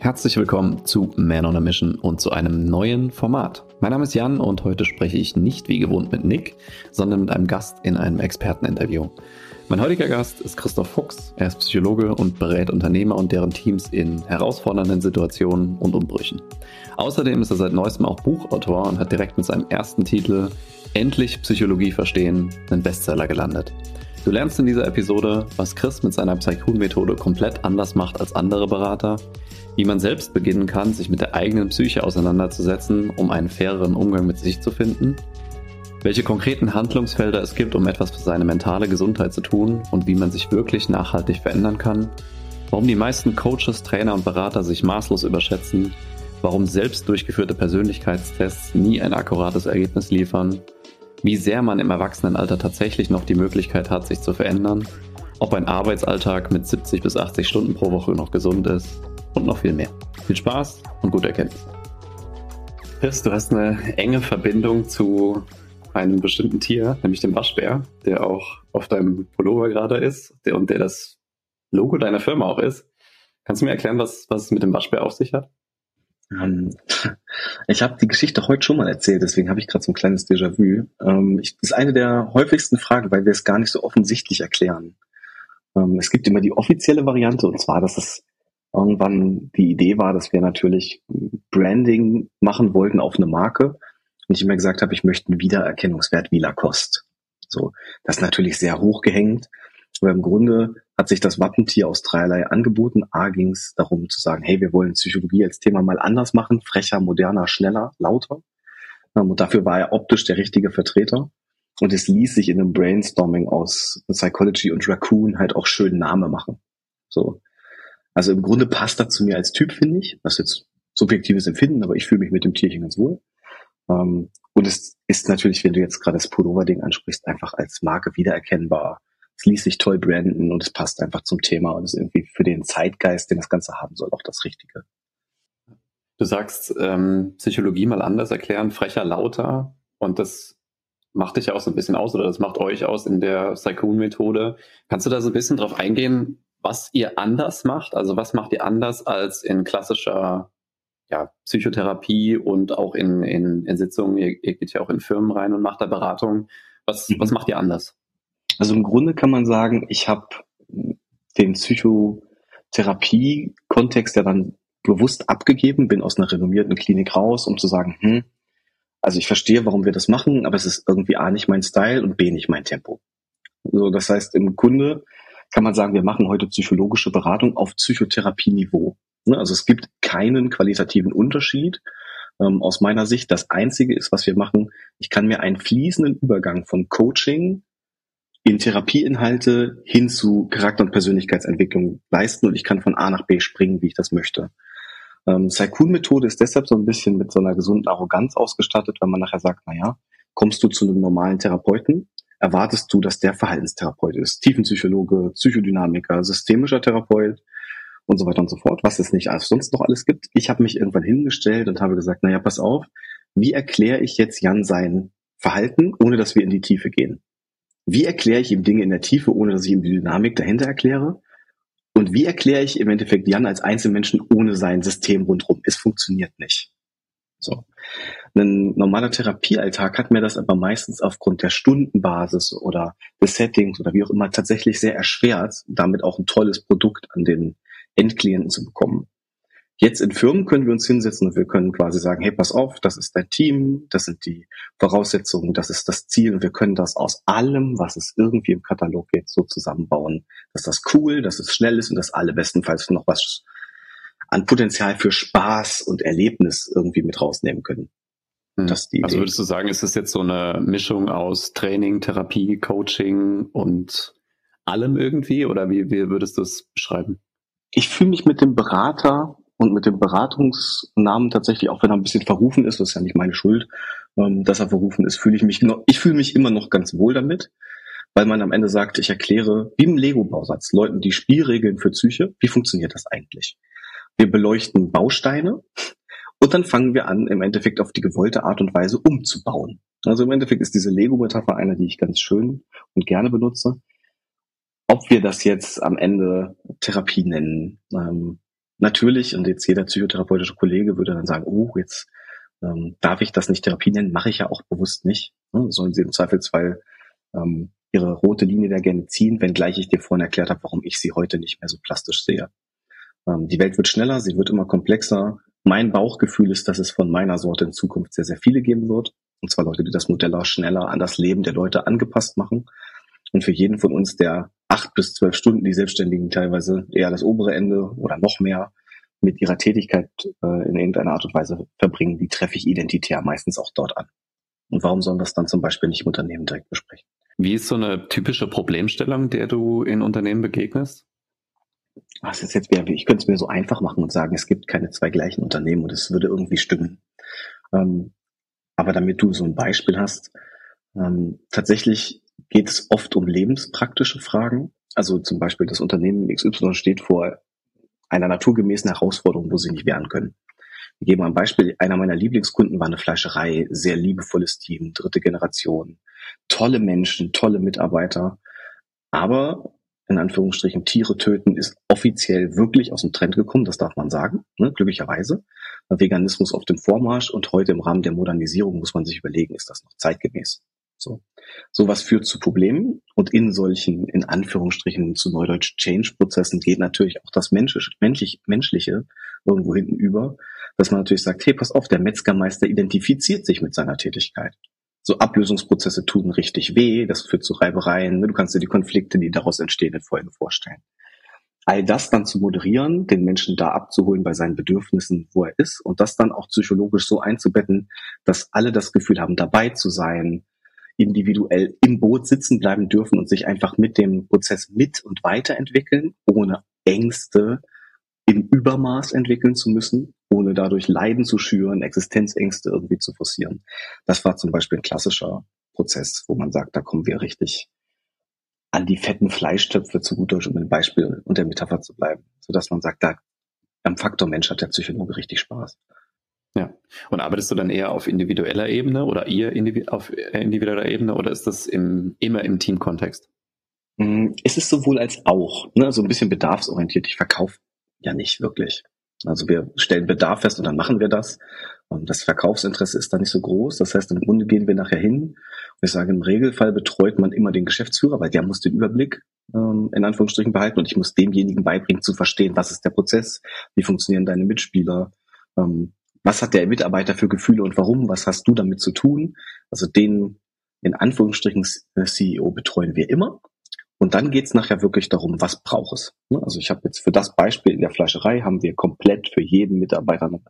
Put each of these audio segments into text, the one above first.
Herzlich willkommen zu Man on a Mission und zu einem neuen Format. Mein Name ist Jan und heute spreche ich nicht wie gewohnt mit Nick, sondern mit einem Gast in einem Experteninterview. Mein heutiger Gast ist Christoph Fuchs. Er ist Psychologe und berät Unternehmer und deren Teams in herausfordernden Situationen und Umbrüchen. Außerdem ist er seit neuestem auch Buchautor und hat direkt mit seinem ersten Titel Endlich Psychologie verstehen einen Bestseller gelandet. Du lernst in dieser Episode, was Chris mit seiner Psychun-Methode komplett anders macht als andere Berater, wie man selbst beginnen kann, sich mit der eigenen Psyche auseinanderzusetzen, um einen faireren Umgang mit sich zu finden, welche konkreten Handlungsfelder es gibt, um etwas für seine mentale Gesundheit zu tun und wie man sich wirklich nachhaltig verändern kann, warum die meisten Coaches, Trainer und Berater sich maßlos überschätzen, warum selbst durchgeführte Persönlichkeitstests nie ein akkurates Ergebnis liefern? Wie sehr man im Erwachsenenalter tatsächlich noch die Möglichkeit hat, sich zu verändern, ob ein Arbeitsalltag mit 70 bis 80 Stunden pro Woche noch gesund ist und noch viel mehr. Viel Spaß und gute Erkenntnisse. Chris, du hast eine enge Verbindung zu einem bestimmten Tier, nämlich dem Waschbär, der auch auf deinem Pullover gerade ist der, und der das Logo deiner Firma auch ist. Kannst du mir erklären, was, was es mit dem Waschbär auf sich hat? Ähm, ich habe die Geschichte heute schon mal erzählt, deswegen habe ich gerade so ein kleines Déjà-vu. Ähm, das ist eine der häufigsten Fragen, weil wir es gar nicht so offensichtlich erklären. Ähm, es gibt immer die offizielle Variante, und zwar, dass es irgendwann die Idee war, dass wir natürlich Branding machen wollten auf eine Marke. Und ich immer gesagt habe, ich möchte einen Wiedererkennungswert wie Lacoste. So, das ist natürlich sehr hoch gehängt. Aber im Grunde hat sich das Wappentier aus dreierlei angeboten. A ging es darum zu sagen, hey, wir wollen Psychologie als Thema mal anders machen, frecher, moderner, schneller, lauter. Und dafür war er optisch der richtige Vertreter. Und es ließ sich in einem Brainstorming aus Psychology und Raccoon halt auch schön Name machen. So. Also im Grunde passt das zu mir als Typ, finde ich. Das ist jetzt subjektives Empfinden, aber ich fühle mich mit dem Tierchen ganz wohl. Ähm, und es ist natürlich, wenn du jetzt gerade das Pullover-Ding ansprichst, einfach als Marke wiedererkennbar es ließ sich toll branden und es passt einfach zum Thema und ist irgendwie für den Zeitgeist, den das Ganze haben soll, auch das Richtige. Du sagst, ähm, Psychologie mal anders erklären, frecher, lauter und das macht dich ja auch so ein bisschen aus oder das macht euch aus in der Psychoon-Methode. Kannst du da so ein bisschen drauf eingehen, was ihr anders macht? Also was macht ihr anders als in klassischer ja, Psychotherapie und auch in, in, in Sitzungen? Ihr, ihr geht ja auch in Firmen rein und macht da Beratung. Was, mhm. was macht ihr anders? Also im Grunde kann man sagen, ich habe den Psychotherapie-Kontext ja dann bewusst abgegeben, bin aus einer renommierten Klinik raus, um zu sagen, hm, also ich verstehe, warum wir das machen, aber es ist irgendwie A nicht mein Style und B nicht mein Tempo. So, das heißt, im Kunde kann man sagen, wir machen heute psychologische Beratung auf Psychotherapieniveau. Ne, also es gibt keinen qualitativen Unterschied ähm, aus meiner Sicht. Das Einzige ist, was wir machen, ich kann mir einen fließenden Übergang von Coaching in Therapieinhalte hin zu Charakter- und Persönlichkeitsentwicklung leisten und ich kann von A nach B springen, wie ich das möchte. Ähm, Saikun-Methode ist deshalb so ein bisschen mit so einer gesunden Arroganz ausgestattet, wenn man nachher sagt, naja, kommst du zu einem normalen Therapeuten, erwartest du, dass der Verhaltenstherapeut ist, Tiefenpsychologe, Psychodynamiker, systemischer Therapeut und so weiter und so fort, was es nicht als sonst noch alles gibt. Ich habe mich irgendwann hingestellt und habe gesagt, naja, pass auf, wie erkläre ich jetzt Jan sein Verhalten, ohne dass wir in die Tiefe gehen? Wie erkläre ich ihm Dinge in der Tiefe, ohne dass ich ihm die Dynamik dahinter erkläre? Und wie erkläre ich im Endeffekt Jan als Einzelmenschen ohne sein System rundherum? Es funktioniert nicht. So. Ein normaler Therapiealltag hat mir das aber meistens aufgrund der Stundenbasis oder des Settings oder wie auch immer tatsächlich sehr erschwert, damit auch ein tolles Produkt an den Endklienten zu bekommen. Jetzt in Firmen können wir uns hinsetzen und wir können quasi sagen, hey, pass auf, das ist dein Team, das sind die Voraussetzungen, das ist das Ziel und wir können das aus allem, was es irgendwie im Katalog geht, so zusammenbauen, dass das cool, dass es schnell ist und dass alle bestenfalls noch was an Potenzial für Spaß und Erlebnis irgendwie mit rausnehmen können. Hm. also würdest du sagen, ist es jetzt so eine Mischung aus Training, Therapie, Coaching und allem irgendwie oder wie, wie würdest du es beschreiben? Ich fühle mich mit dem Berater und mit dem Beratungsnamen tatsächlich, auch wenn er ein bisschen verrufen ist, das ist ja nicht meine Schuld, ähm, dass er verrufen ist, fühle ich mich noch, ich fühle mich immer noch ganz wohl damit, weil man am Ende sagt, ich erkläre, wie im Lego-Bausatz, Leuten die Spielregeln für Psyche, wie funktioniert das eigentlich? Wir beleuchten Bausteine und dann fangen wir an, im Endeffekt auf die gewollte Art und Weise umzubauen. Also im Endeffekt ist diese Lego-Metapher eine, die ich ganz schön und gerne benutze. Ob wir das jetzt am Ende Therapie nennen, ähm, natürlich, und jetzt jeder psychotherapeutische Kollege würde dann sagen, oh, jetzt ähm, darf ich das nicht Therapie nennen, mache ich ja auch bewusst nicht. Ne? Sollen sie im Zweifelsfall ähm, ihre rote Linie da gerne ziehen, wenngleich ich dir vorhin erklärt habe, warum ich sie heute nicht mehr so plastisch sehe. Ähm, die Welt wird schneller, sie wird immer komplexer. Mein Bauchgefühl ist, dass es von meiner Sorte in Zukunft sehr, sehr viele geben wird. Und zwar Leute, die das Modell auch schneller an das Leben der Leute angepasst machen. Und für jeden von uns, der acht bis zwölf Stunden, die Selbstständigen teilweise eher das obere Ende oder noch mehr mit ihrer Tätigkeit äh, in irgendeiner Art und Weise verbringen, die treffe ich identitär meistens auch dort an. Und warum sollen wir es dann zum Beispiel nicht im Unternehmen direkt besprechen? Wie ist so eine typische Problemstellung, der du in Unternehmen begegnest? Was ist jetzt, ich könnte es mir so einfach machen und sagen, es gibt keine zwei gleichen Unternehmen und es würde irgendwie stimmen. Ähm, aber damit du so ein Beispiel hast, ähm, tatsächlich geht es oft um lebenspraktische Fragen. Also zum Beispiel das Unternehmen XY steht vor einer naturgemäßen Herausforderung, wo sie nicht wehren können. Wir geben ein Beispiel. Einer meiner Lieblingskunden war eine Fleischerei, sehr liebevolles Team, dritte Generation, tolle Menschen, tolle Mitarbeiter. Aber in Anführungsstrichen Tiere töten ist offiziell wirklich aus dem Trend gekommen, das darf man sagen, ne, glücklicherweise. Veganismus auf dem Vormarsch und heute im Rahmen der Modernisierung muss man sich überlegen, ist das noch zeitgemäß? So. Sowas führt zu Problemen und in solchen, in Anführungsstrichen zu Neudeutsch Change-Prozessen geht natürlich auch das Menschliche, menschlich, Menschliche irgendwo hinten über, dass man natürlich sagt, hey, pass auf, der Metzgermeister identifiziert sich mit seiner Tätigkeit. So Ablösungsprozesse tun richtig weh, das führt zu Reibereien, ne? du kannst dir die Konflikte, die daraus entstehen, in Folge vorstellen. All das dann zu moderieren, den Menschen da abzuholen bei seinen Bedürfnissen, wo er ist und das dann auch psychologisch so einzubetten, dass alle das Gefühl haben, dabei zu sein, individuell im Boot sitzen bleiben dürfen und sich einfach mit dem Prozess mit und weiterentwickeln, ohne Ängste im Übermaß entwickeln zu müssen, ohne dadurch Leiden zu schüren, Existenzängste irgendwie zu forcieren. Das war zum Beispiel ein klassischer Prozess, wo man sagt, da kommen wir richtig an die fetten Fleischtöpfe zu gut Deutsch, um ein Beispiel und der Metapher zu bleiben, sodass man sagt, da am Faktor Mensch hat der Psychologe richtig Spaß. Ja. Und arbeitest du dann eher auf individueller Ebene oder ihr auf individueller Ebene oder ist das im, immer im Teamkontext? Mm, es ist sowohl als auch, ne? so ein bisschen bedarfsorientiert. Ich verkaufe ja nicht wirklich. Also wir stellen Bedarf fest und dann machen wir das. Und das Verkaufsinteresse ist da nicht so groß. Das heißt, im Grunde gehen wir nachher hin ich sage, im Regelfall betreut man immer den Geschäftsführer, weil der muss den Überblick ähm, in Anführungsstrichen behalten und ich muss demjenigen beibringen zu verstehen, was ist der Prozess, wie funktionieren deine Mitspieler, ähm, was hat der Mitarbeiter für Gefühle und warum, was hast du damit zu tun. Also den in Anführungsstrichen CEO betreuen wir immer. Und dann geht's nachher wirklich darum, was braucht es. Ne? Also ich habe jetzt für das Beispiel in der Fleischerei haben wir komplett für jeden Mitarbeiter ein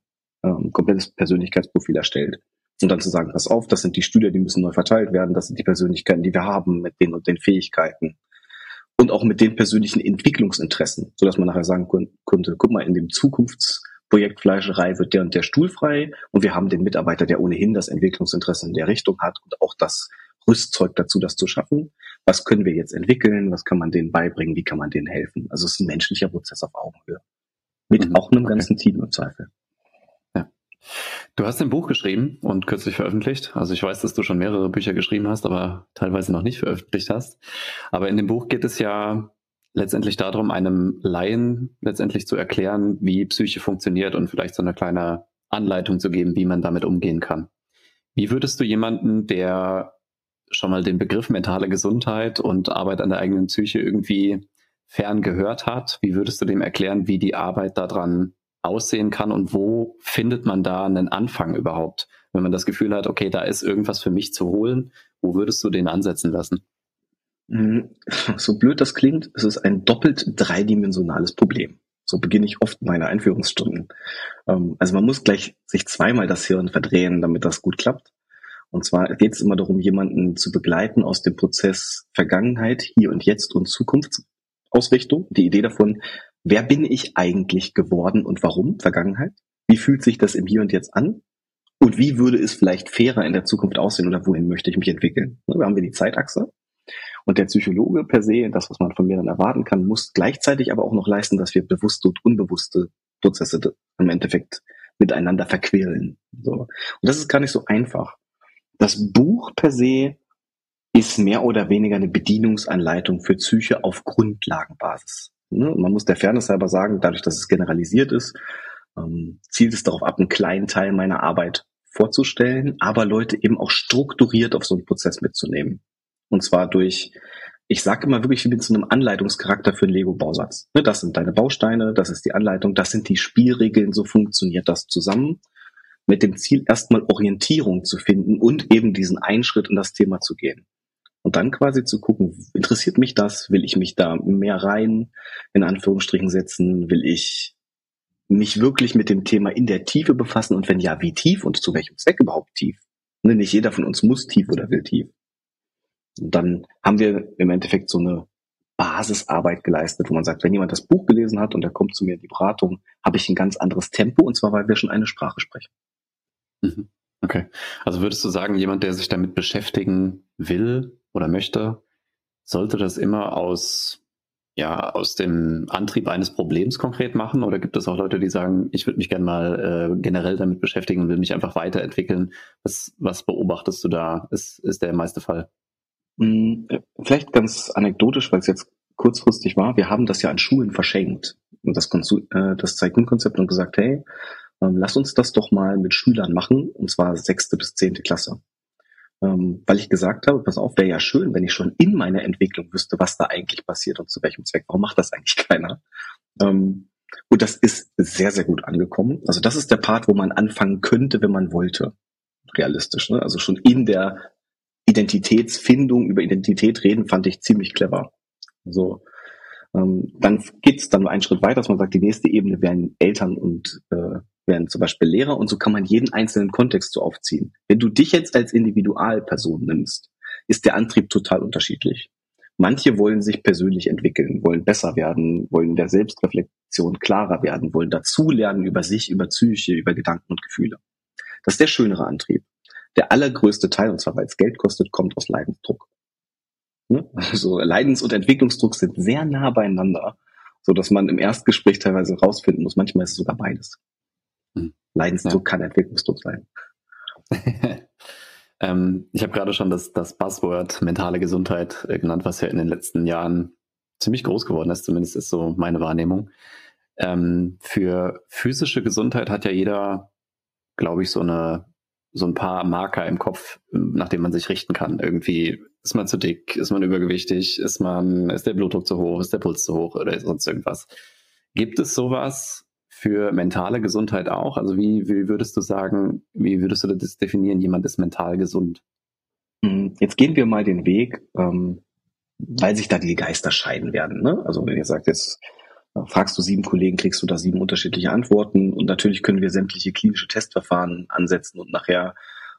ähm, komplettes Persönlichkeitsprofil erstellt. Und dann zu sagen, pass auf, das sind die Stühle, die müssen neu verteilt werden, das sind die Persönlichkeiten, die wir haben, mit den und den Fähigkeiten. Und auch mit den persönlichen Entwicklungsinteressen, sodass man nachher sagen konnte, guck mal, in dem Zukunfts- Projekt Fleischerei wird der und der Stuhl frei und wir haben den Mitarbeiter, der ohnehin das Entwicklungsinteresse in der Richtung hat und auch das Rüstzeug dazu, das zu schaffen. Was können wir jetzt entwickeln? Was kann man denen beibringen? Wie kann man denen helfen? Also es ist ein menschlicher Prozess auf Augenhöhe. Mit mhm, auch einem okay. ganzen Team im Zweifel. Ja. Du hast ein Buch geschrieben und kürzlich veröffentlicht. Also ich weiß, dass du schon mehrere Bücher geschrieben hast, aber teilweise noch nicht veröffentlicht hast. Aber in dem Buch geht es ja letztendlich darum, einem Laien letztendlich zu erklären, wie Psyche funktioniert und vielleicht so eine kleine Anleitung zu geben, wie man damit umgehen kann. Wie würdest du jemanden, der schon mal den Begriff mentale Gesundheit und Arbeit an der eigenen Psyche irgendwie fern gehört hat, wie würdest du dem erklären, wie die Arbeit daran aussehen kann und wo findet man da einen Anfang überhaupt? Wenn man das Gefühl hat, okay, da ist irgendwas für mich zu holen, wo würdest du den ansetzen lassen? Mhm. So blöd das klingt, es ist ein doppelt dreidimensionales Problem. So beginne ich oft meine Einführungsstunden. Ähm, also man muss gleich sich zweimal das Hirn verdrehen, damit das gut klappt. Und zwar geht es immer darum, jemanden zu begleiten aus dem Prozess Vergangenheit, Hier und Jetzt und Zukunftsausrichtung. Die Idee davon, wer bin ich eigentlich geworden und warum? Vergangenheit. Wie fühlt sich das im Hier und Jetzt an? Und wie würde es vielleicht fairer in der Zukunft aussehen oder wohin möchte ich mich entwickeln? Da haben wir die Zeitachse. Und der Psychologe per se, das, was man von mir dann erwarten kann, muss gleichzeitig aber auch noch leisten, dass wir bewusste und unbewusste Prozesse im Endeffekt miteinander verquirlen. So. Und das ist gar nicht so einfach. Das Buch per se ist mehr oder weniger eine Bedienungsanleitung für Psyche auf Grundlagenbasis. Ne? Man muss der Fairness halber sagen, dadurch, dass es generalisiert ist, ähm, zielt es darauf ab, einen kleinen Teil meiner Arbeit vorzustellen, aber Leute eben auch strukturiert auf so einen Prozess mitzunehmen. Und zwar durch, ich sage immer wirklich wie mit so einem Anleitungscharakter für einen Lego-Bausatz. Ne, das sind deine Bausteine, das ist die Anleitung, das sind die Spielregeln, so funktioniert das zusammen. Mit dem Ziel, erstmal Orientierung zu finden und eben diesen einen Schritt in das Thema zu gehen. Und dann quasi zu gucken, interessiert mich das? Will ich mich da mehr rein, in Anführungsstrichen setzen? Will ich mich wirklich mit dem Thema in der Tiefe befassen? Und wenn ja, wie tief und zu welchem Zweck überhaupt tief? Ne, nicht jeder von uns muss tief oder will tief. Und dann haben wir im Endeffekt so eine Basisarbeit geleistet, wo man sagt, wenn jemand das Buch gelesen hat und er kommt zu mir in die Beratung, habe ich ein ganz anderes Tempo und zwar, weil wir schon eine Sprache sprechen. Mhm. Okay. Also würdest du sagen, jemand, der sich damit beschäftigen will oder möchte, sollte das immer aus, ja, aus dem Antrieb eines Problems konkret machen? Oder gibt es auch Leute, die sagen, ich würde mich gerne mal äh, generell damit beschäftigen und will mich einfach weiterentwickeln? Was, was beobachtest du da? Ist, ist der meiste Fall? Hm, äh, vielleicht ganz anekdotisch, weil es jetzt kurzfristig war. Wir haben das ja an Schulen verschenkt. Und das, äh, das Zeichen-Konzept und gesagt, hey, ähm, lass uns das doch mal mit Schülern machen, und zwar sechste bis zehnte Klasse. Ähm, weil ich gesagt habe, pass auf, wäre ja schön, wenn ich schon in meiner Entwicklung wüsste, was da eigentlich passiert und zu welchem Zweck. Warum macht das eigentlich keiner? Ähm, und das ist sehr, sehr gut angekommen. Also das ist der Part, wo man anfangen könnte, wenn man wollte. Realistisch. Ne? Also schon in der Identitätsfindung, über Identität reden, fand ich ziemlich clever. So. Dann geht's dann einen Schritt weiter, dass man sagt, die nächste Ebene wären Eltern und äh, wären zum Beispiel Lehrer und so kann man jeden einzelnen Kontext so aufziehen. Wenn du dich jetzt als Individualperson nimmst, ist der Antrieb total unterschiedlich. Manche wollen sich persönlich entwickeln, wollen besser werden, wollen der Selbstreflexion klarer werden, wollen dazulernen über sich, über Psyche, über Gedanken und Gefühle. Das ist der schönere Antrieb der allergrößte Teil, und zwar weil es Geld kostet, kommt aus Leidensdruck. Ne? Also Leidens- und Entwicklungsdruck sind sehr nah beieinander, so dass man im Erstgespräch teilweise rausfinden muss. Manchmal ist es sogar beides. Hm. Leidensdruck ja. kann Entwicklungsdruck sein. ähm, ich habe gerade schon das, das Buzzword mentale Gesundheit äh, genannt, was ja in den letzten Jahren ziemlich groß geworden ist. Zumindest ist so meine Wahrnehmung. Ähm, für physische Gesundheit hat ja jeder, glaube ich, so eine so ein paar Marker im Kopf, nach denen man sich richten kann. Irgendwie ist man zu dick, ist man übergewichtig, ist man, ist der Blutdruck zu hoch, ist der Puls zu hoch oder sonst irgendwas. Gibt es sowas für mentale Gesundheit auch? Also wie, wie würdest du sagen, wie würdest du das definieren, jemand ist mental gesund? Hm, jetzt gehen wir mal den Weg, ähm, weil sich da die Geister scheiden werden. Ne? Also wenn ihr sagt, jetzt fragst du sieben Kollegen, kriegst du da sieben unterschiedliche Antworten. Und natürlich können wir sämtliche klinische Testverfahren ansetzen und nachher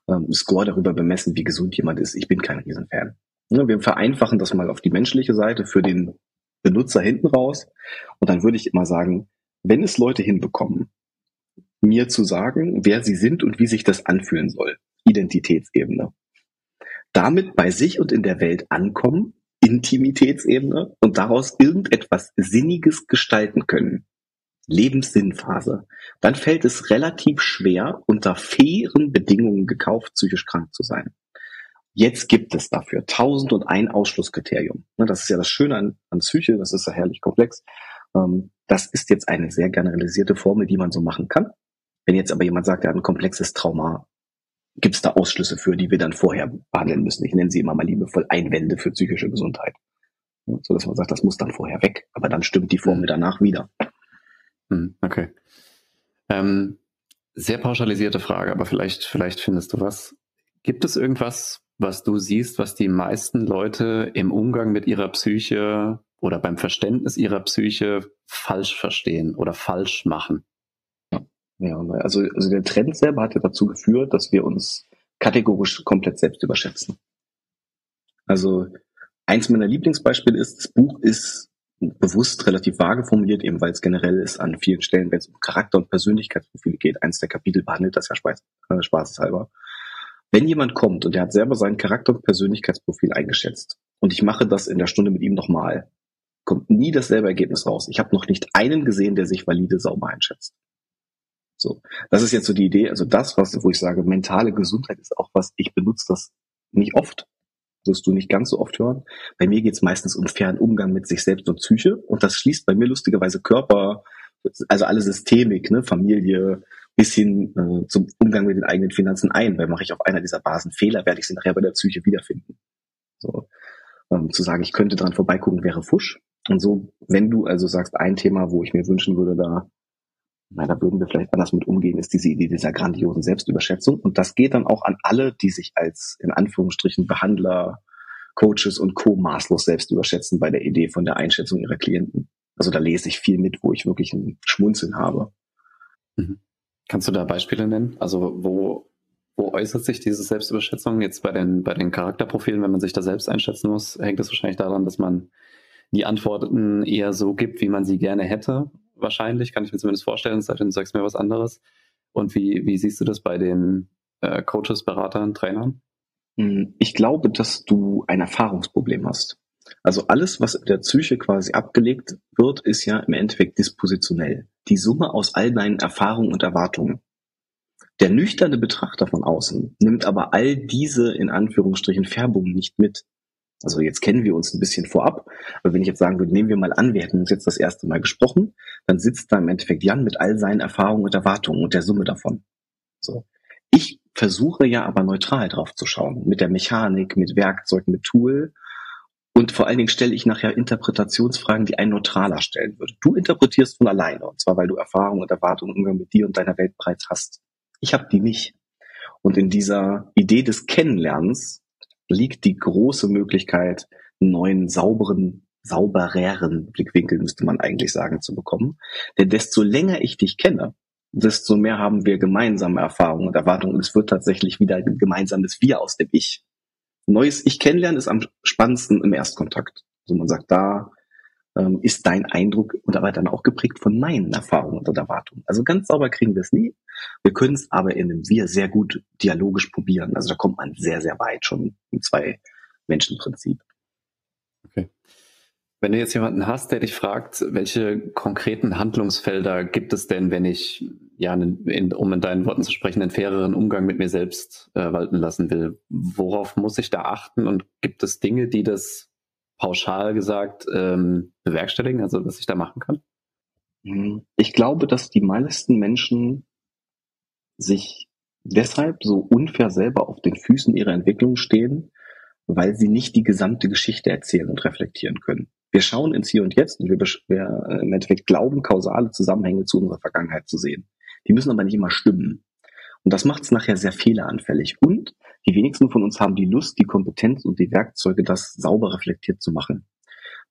ähm, Score darüber bemessen, wie gesund jemand ist. Ich bin kein Riesenfan. Ja, wir vereinfachen das mal auf die menschliche Seite für den Benutzer hinten raus. Und dann würde ich immer sagen, wenn es Leute hinbekommen, mir zu sagen, wer sie sind und wie sich das anfühlen soll, Identitätsebene, damit bei sich und in der Welt ankommen Intimitätsebene und daraus irgendetwas Sinniges gestalten können, Lebenssinnphase, dann fällt es relativ schwer, unter fairen Bedingungen gekauft, psychisch krank zu sein. Jetzt gibt es dafür tausend und ein Ausschlusskriterium. Ne, das ist ja das Schöne an, an Psyche, das ist ja herrlich komplex. Ähm, das ist jetzt eine sehr generalisierte Formel, die man so machen kann. Wenn jetzt aber jemand sagt, er hat ein komplexes Trauma, gibt es da Ausschlüsse für, die wir dann vorher behandeln müssen. Ich nenne sie immer mal liebevoll Einwände für psychische Gesundheit. So dass man sagt, das muss dann vorher weg, aber dann stimmt die Formel mhm. danach wieder. Mhm, okay. Ähm, sehr pauschalisierte Frage, aber vielleicht, vielleicht findest du was. Gibt es irgendwas, was du siehst, was die meisten Leute im Umgang mit ihrer Psyche oder beim Verständnis ihrer Psyche falsch verstehen oder falsch machen? Ja, also, also der Trend selber hat ja dazu geführt, dass wir uns kategorisch komplett selbst überschätzen. Also eins meiner Lieblingsbeispiele ist, das Buch ist bewusst relativ vage formuliert, eben weil es generell ist an vielen Stellen, wenn es um Charakter- und Persönlichkeitsprofile geht. Eins der Kapitel behandelt das ja spaß, äh, spaßeshalber. Wenn jemand kommt und der hat selber sein Charakter- und Persönlichkeitsprofil eingeschätzt und ich mache das in der Stunde mit ihm nochmal, kommt nie dasselbe Ergebnis raus. Ich habe noch nicht einen gesehen, der sich valide sauber einschätzt. So, das ist jetzt so die Idee. Also das, was, wo ich sage, mentale Gesundheit ist auch was, ich benutze das nicht oft. wirst du nicht ganz so oft hören. Bei mir geht es meistens um fairen Umgang mit sich selbst und Psyche und das schließt bei mir lustigerweise Körper, also alle Systemik, ne, Familie, bis hin äh, zum Umgang mit den eigenen Finanzen ein, weil mache ich auf einer dieser Basen Fehler, werde ich sie nachher bei der Psyche wiederfinden. So, ähm, zu sagen, ich könnte dran vorbeigucken, wäre Fusch. Und so, wenn du also sagst, ein Thema, wo ich mir wünschen würde, da, na, da würden wir vielleicht anders mit umgehen, ist diese Idee dieser grandiosen Selbstüberschätzung. Und das geht dann auch an alle, die sich als, in Anführungsstrichen, Behandler, Coaches und Co. maßlos selbst überschätzen bei der Idee von der Einschätzung ihrer Klienten. Also da lese ich viel mit, wo ich wirklich ein Schmunzeln habe. Mhm. Kannst du da Beispiele nennen? Also wo, wo äußert sich diese Selbstüberschätzung jetzt bei den, bei den Charakterprofilen, wenn man sich da selbst einschätzen muss? Hängt das wahrscheinlich daran, dass man die Antworten eher so gibt, wie man sie gerne hätte? Wahrscheinlich, kann ich mir zumindest vorstellen, sei denn du sagst mir was anderes. Und wie, wie siehst du das bei den äh, Coaches, Beratern, Trainern? Hm, ich glaube, dass du ein Erfahrungsproblem hast. Also alles, was in der Psyche quasi abgelegt wird, ist ja im Endeffekt dispositionell. Die Summe aus all deinen Erfahrungen und Erwartungen. Der nüchterne Betrachter von außen nimmt aber all diese in Anführungsstrichen Färbungen nicht mit. Also jetzt kennen wir uns ein bisschen vorab, aber wenn ich jetzt sagen würde, nehmen wir mal an, wir hätten uns jetzt das erste Mal gesprochen, dann sitzt da im Endeffekt Jan mit all seinen Erfahrungen und Erwartungen und der Summe davon. So. Ich versuche ja aber neutral drauf zu schauen, mit der Mechanik, mit Werkzeug, mit Tool und vor allen Dingen stelle ich nachher Interpretationsfragen, die ein Neutraler stellen würde. Du interpretierst von alleine, und zwar weil du Erfahrung und Erwartungen im Umgang mit dir und deiner Welt bereits hast. Ich habe die nicht. Und in dieser Idee des Kennenlernens liegt die große Möglichkeit, einen neuen, sauberen, saubereren Blickwinkel, müsste man eigentlich sagen, zu bekommen. Denn desto länger ich dich kenne, desto mehr haben wir gemeinsame Erfahrungen und Erwartungen. es wird tatsächlich wieder ein gemeinsames Wir aus dem Ich neues Ich kennenlernen ist am spannendsten im Erstkontakt. Also man sagt, da ähm, ist dein Eindruck und aber dann auch geprägt von meinen Erfahrungen und Erwartungen. Also ganz sauber kriegen wir es nie. Wir können es aber in einem Wir sehr gut dialogisch probieren. Also da kommt man sehr, sehr weit schon im Zwei-Menschen-Prinzip. Okay. Wenn du jetzt jemanden hast, der dich fragt, welche konkreten Handlungsfelder gibt es denn, wenn ich, ja, in, um in deinen Worten zu sprechen, einen faireren Umgang mit mir selbst äh, walten lassen will, worauf muss ich da achten und gibt es Dinge, die das pauschal gesagt ähm, bewerkstelligen, also was ich da machen kann? Mhm. Ich glaube, dass die meisten Menschen sich deshalb so unfair selber auf den Füßen ihrer Entwicklung stehen, weil sie nicht die gesamte Geschichte erzählen und reflektieren können. Wir schauen ins Hier und Jetzt und wir, wir äh, im Endeffekt glauben, kausale Zusammenhänge zu unserer Vergangenheit zu sehen. Die müssen aber nicht immer stimmen. Und das macht es nachher sehr fehleranfällig. Und die wenigsten von uns haben die Lust, die Kompetenz und die Werkzeuge, das sauber reflektiert zu machen.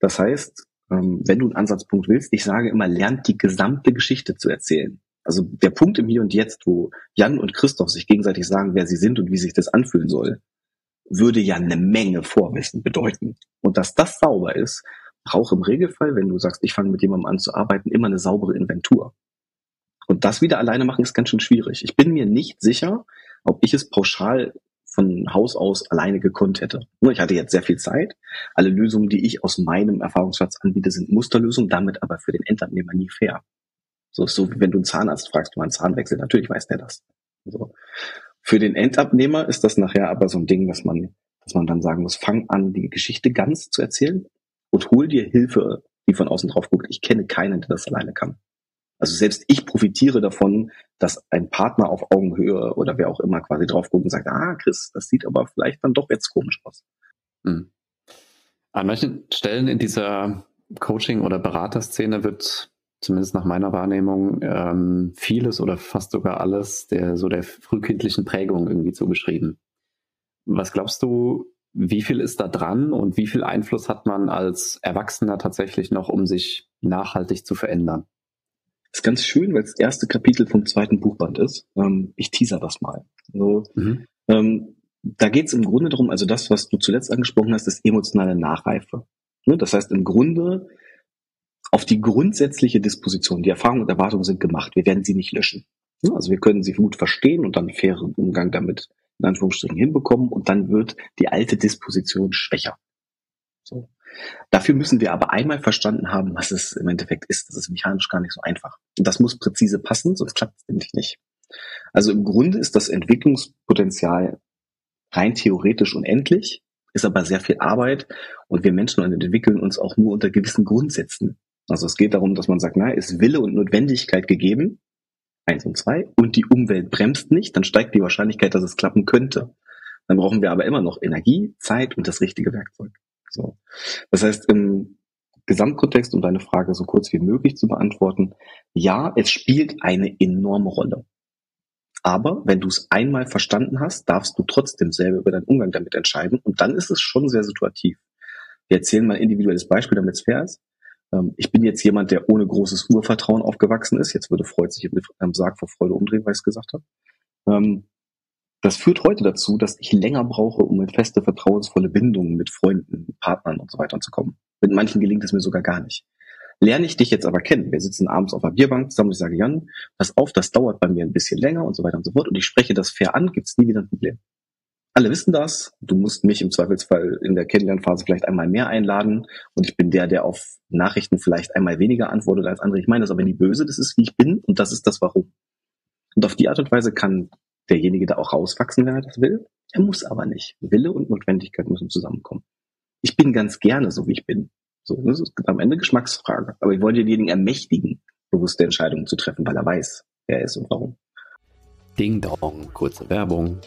Das heißt, ähm, wenn du einen Ansatzpunkt willst, ich sage immer, lernt die gesamte Geschichte zu erzählen. Also der Punkt im Hier und Jetzt, wo Jan und Christoph sich gegenseitig sagen, wer sie sind und wie sich das anfühlen soll, würde ja eine Menge Vorwissen bedeuten. Und dass das sauber ist, brauche im Regelfall, wenn du sagst, ich fange mit jemandem an zu arbeiten, immer eine saubere Inventur. Und das wieder alleine machen ist ganz schön schwierig. Ich bin mir nicht sicher, ob ich es pauschal von Haus aus alleine gekonnt hätte. Nur ich hatte jetzt sehr viel Zeit. Alle Lösungen, die ich aus meinem Erfahrungsschatz anbiete, sind Musterlösungen, damit aber für den Endabnehmer nie fair. So ist so, wie wenn du einen Zahnarzt fragst, du einen Zahnwechsel, natürlich weiß der das. So. Für den Endabnehmer ist das nachher aber so ein Ding, dass man, dass man dann sagen muss, fang an, die Geschichte ganz zu erzählen und hol dir Hilfe, die von außen drauf guckt. Ich kenne keinen, der das alleine kann. Also selbst ich profitiere davon, dass ein Partner auf Augenhöhe oder wer auch immer quasi drauf guckt und sagt, ah, Chris, das sieht aber vielleicht dann doch jetzt komisch aus. Hm. An manchen Stellen in dieser Coaching- oder Beraterszene wird zumindest nach meiner Wahrnehmung ähm, vieles oder fast sogar alles der so der frühkindlichen Prägung irgendwie zugeschrieben. Was glaubst du, wie viel ist da dran und wie viel Einfluss hat man als Erwachsener tatsächlich noch, um sich nachhaltig zu verändern? Das ist ganz schön, weil es das erste Kapitel vom zweiten Buchband ist. Ähm, ich teaser das mal. Also, mhm. ähm, da geht es im Grunde darum, also das, was du zuletzt angesprochen hast, ist emotionale Nachreife. Ne? Das heißt, im Grunde auf die grundsätzliche Disposition, die Erfahrungen und Erwartungen sind gemacht. Wir werden sie nicht löschen. Ne? Also wir können sie gut verstehen und dann fairen Umgang damit in Anführungsstrichen hinbekommen und dann wird die alte Disposition schwächer. So. Dafür müssen wir aber einmal verstanden haben, was es im Endeffekt ist. Das ist mechanisch gar nicht so einfach. Und das muss präzise passen, sonst klappt es nämlich nicht. Also im Grunde ist das Entwicklungspotenzial rein theoretisch unendlich, ist aber sehr viel Arbeit und wir Menschen entwickeln uns auch nur unter gewissen Grundsätzen. Also es geht darum, dass man sagt, na, ist Wille und Notwendigkeit gegeben, eins und zwei, und die Umwelt bremst nicht, dann steigt die Wahrscheinlichkeit, dass es klappen könnte. Dann brauchen wir aber immer noch Energie, Zeit und das richtige Werkzeug. So. Das heißt, im Gesamtkontext, um deine Frage so kurz wie möglich zu beantworten, ja, es spielt eine enorme Rolle. Aber wenn du es einmal verstanden hast, darfst du trotzdem selber über deinen Umgang damit entscheiden. Und dann ist es schon sehr situativ. Wir erzählen mal ein individuelles Beispiel, damit es fair ist. Ähm, ich bin jetzt jemand, der ohne großes Urvertrauen aufgewachsen ist. Jetzt würde Freud sich im Sarg vor Freude umdrehen, weil ich es gesagt habe. Das führt heute dazu, dass ich länger brauche, um in feste, vertrauensvolle Bindungen mit Freunden, Partnern und so weiter zu kommen. Mit manchen gelingt es mir sogar gar nicht. Lerne ich dich jetzt aber kennen. Wir sitzen abends auf der Bierbank zusammen und ich sage, Jan, pass auf, das dauert bei mir ein bisschen länger und so weiter und so fort. Und ich spreche das fair an, gibt es nie wieder ein Problem. Alle wissen das. Du musst mich im Zweifelsfall in der Kennenlernphase vielleicht einmal mehr einladen. Und ich bin der, der auf Nachrichten vielleicht einmal weniger antwortet als andere. Ich meine das aber nie böse. Das ist, wie ich bin. Und das ist das Warum. Und auf die Art und Weise kann derjenige da auch rauswachsen, wenn er das will. Er muss aber nicht. Wille und Notwendigkeit müssen zusammenkommen. Ich bin ganz gerne so, wie ich bin. So, das ist am Ende Geschmacksfrage. Aber ich wollte denjenigen ermächtigen, bewusste Entscheidungen zu treffen, weil er weiß, wer er ist und warum. Ding Dong, kurze Werbung.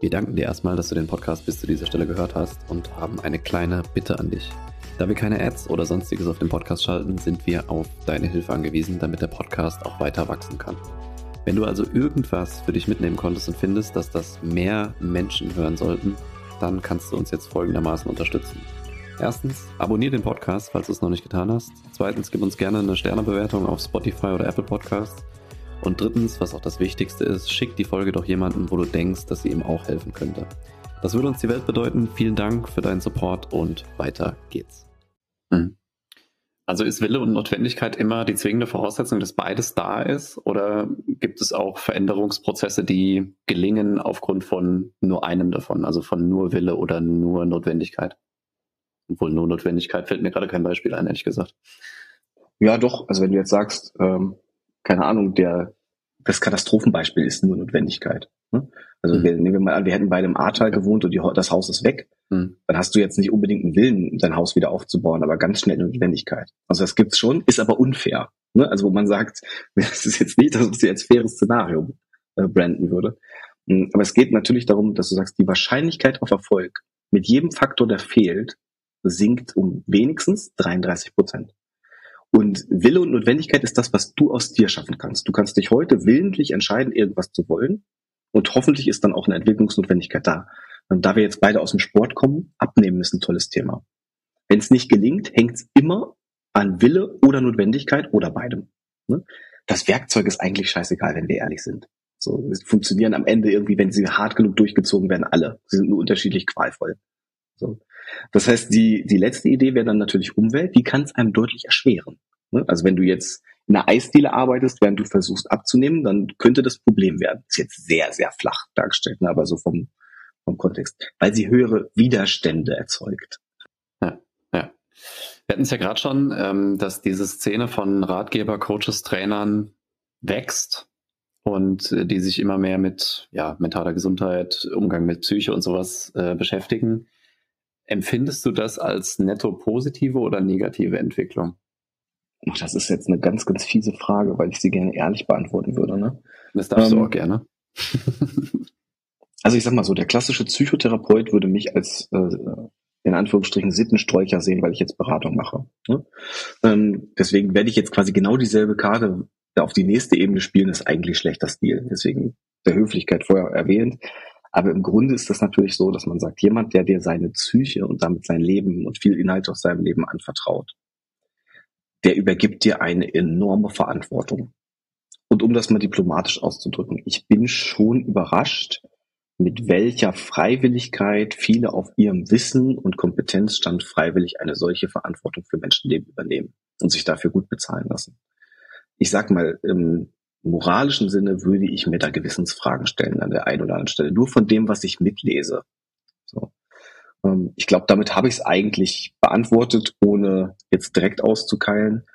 Wir danken dir erstmal, dass du den Podcast bis zu dieser Stelle gehört hast und haben eine kleine Bitte an dich. Da wir keine Ads oder sonstiges auf dem Podcast schalten, sind wir auf deine Hilfe angewiesen, damit der Podcast auch weiter wachsen kann. Wenn du also irgendwas für dich mitnehmen konntest und findest, dass das mehr Menschen hören sollten, dann kannst du uns jetzt folgendermaßen unterstützen. Erstens, abonniere den Podcast, falls du es noch nicht getan hast. Zweitens, gib uns gerne eine Sternebewertung auf Spotify oder Apple Podcasts. Und drittens, was auch das Wichtigste ist, schick die Folge doch jemandem, wo du denkst, dass sie ihm auch helfen könnte. Das würde uns die Welt bedeuten. Vielen Dank für deinen Support und weiter geht's. Hm. Also ist Wille und Notwendigkeit immer die zwingende Voraussetzung, dass beides da ist? Oder gibt es auch Veränderungsprozesse, die gelingen aufgrund von nur einem davon, also von nur Wille oder nur Notwendigkeit? Obwohl nur Notwendigkeit fällt mir gerade kein Beispiel ein, ehrlich gesagt. Ja, doch. Also wenn du jetzt sagst, ähm, keine Ahnung, der das Katastrophenbeispiel ist nur Notwendigkeit. Ne? Also mhm. wir, nehmen wir mal an, wir hätten beide im Ahrtal gewohnt und die, das Haus ist weg. Mhm. Dann hast du jetzt nicht unbedingt einen Willen, dein Haus wieder aufzubauen, aber ganz schnell eine Notwendigkeit. Also das gibt's schon, ist aber unfair. Ne? Also wo man sagt, das ist jetzt nicht, dass es jetzt faires Szenario äh, branden würde. Hm, aber es geht natürlich darum, dass du sagst, die Wahrscheinlichkeit auf Erfolg mit jedem Faktor, der fehlt, sinkt um wenigstens 33 Prozent. Und Wille und Notwendigkeit ist das, was du aus dir schaffen kannst. Du kannst dich heute willentlich entscheiden, irgendwas zu wollen. Und hoffentlich ist dann auch eine Entwicklungsnotwendigkeit da. Und da wir jetzt beide aus dem Sport kommen, abnehmen ist ein tolles Thema. Wenn es nicht gelingt, hängt es immer an Wille oder Notwendigkeit oder beidem. Ne? Das Werkzeug ist eigentlich scheißegal, wenn wir ehrlich sind. So, es funktionieren am Ende irgendwie, wenn sie hart genug durchgezogen werden, alle. Sie sind nur unterschiedlich qualvoll. So. Das heißt, die, die letzte Idee wäre dann natürlich Umwelt, die kann es einem deutlich erschweren. Ne? Also wenn du jetzt einer Eisdiele arbeitest, während du versuchst abzunehmen, dann könnte das Problem werden. Ist jetzt sehr, sehr flach dargestellt, ne? aber so vom, vom Kontext. Weil sie höhere Widerstände erzeugt. Ja, ja. Wir hatten es ja gerade schon, ähm, dass diese Szene von Ratgeber, Coaches, Trainern wächst und äh, die sich immer mehr mit ja, mentaler Gesundheit, Umgang mit Psyche und sowas äh, beschäftigen. Empfindest du das als netto positive oder negative Entwicklung? Ach, das ist jetzt eine ganz, ganz fiese Frage, weil ich sie gerne ehrlich beantworten würde. Ne? Das darfst ähm, du auch gerne. also ich sag mal so, der klassische Psychotherapeut würde mich als äh, in Anführungsstrichen Sittenstrolcher sehen, weil ich jetzt Beratung mache. Ne? Ähm, deswegen werde ich jetzt quasi genau dieselbe Karte auf die nächste Ebene spielen, ist eigentlich schlechter Stil. Deswegen der Höflichkeit vorher erwähnt. Aber im Grunde ist das natürlich so, dass man sagt, jemand, der dir seine Psyche und damit sein Leben und viel Inhalt aus seinem Leben anvertraut, der übergibt dir eine enorme Verantwortung. Und um das mal diplomatisch auszudrücken, ich bin schon überrascht, mit welcher Freiwilligkeit viele auf ihrem Wissen und Kompetenzstand freiwillig eine solche Verantwortung für Menschenleben übernehmen und sich dafür gut bezahlen lassen. Ich sag mal, im moralischen Sinne würde ich mir da Gewissensfragen stellen an der einen oder anderen Stelle, nur von dem, was ich mitlese. So. Ähm, ich glaube, damit habe ich es eigentlich beantwortet, ohne jetzt direkt auszukeilen.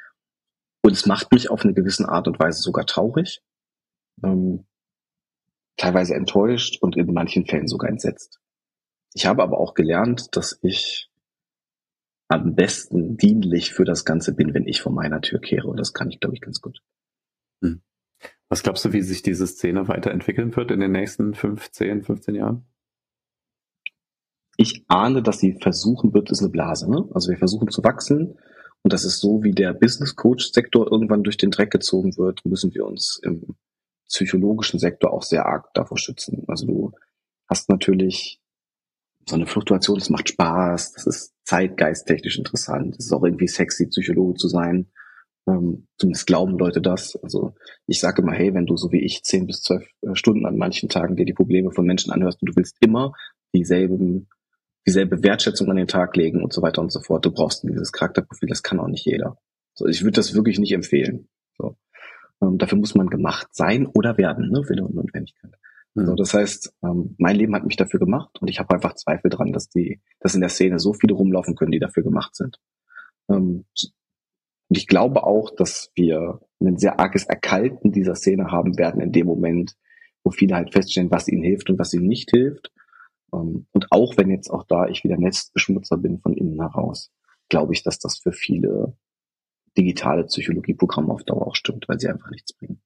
Und es macht mich auf eine gewisse Art und Weise sogar traurig, ähm, teilweise enttäuscht und in manchen Fällen sogar entsetzt. ich habe aber auch gelernt, dass ich am besten dienlich für das Ganze bin, wenn ich vor meiner Tür kehre. Und das kann ich, glaube ich, ganz gut. Hm. Was glaubst du, wie sich diese Szene weiterentwickeln wird in den nächsten 15, 15 Jahren? Ich ahne, dass sie versuchen wird, ist eine Blase. Ne? Also wir versuchen zu wachsen. Und das ist so, wie der Business Coach Sektor irgendwann durch den Dreck gezogen wird, müssen wir uns im psychologischen Sektor auch sehr arg davor schützen. Also du hast natürlich so eine Fluktuation, das macht Spaß, das ist zeitgeisttechnisch interessant, es ist auch irgendwie sexy, Psychologe zu sein. Ähm, zumindest glauben Leute das. Also ich sage immer, hey, wenn du so wie ich zehn bis zwölf äh, Stunden an manchen Tagen dir die Probleme von Menschen anhörst und du willst immer dieselben, dieselbe Wertschätzung an den Tag legen und so weiter und so fort, du brauchst dieses Charakterprofil, das kann auch nicht jeder. So, ich würde das wirklich nicht empfehlen. So. Ähm, dafür muss man gemacht sein oder werden, ne, Wille und Notwendigkeit. Mhm. So, das heißt, ähm, mein Leben hat mich dafür gemacht und ich habe einfach Zweifel dran, dass die, dass in der Szene so viele rumlaufen können, die dafür gemacht sind. Ähm, und ich glaube auch, dass wir ein sehr arges Erkalten dieser Szene haben werden in dem Moment, wo viele halt feststellen, was ihnen hilft und was ihnen nicht hilft. Ähm, und auch wenn jetzt auch da ich wieder Netzbeschmutzer bin von innen heraus, glaube ich, dass das für viele digitale Psychologieprogramme auf Dauer auch stimmt, weil sie einfach nichts bringen.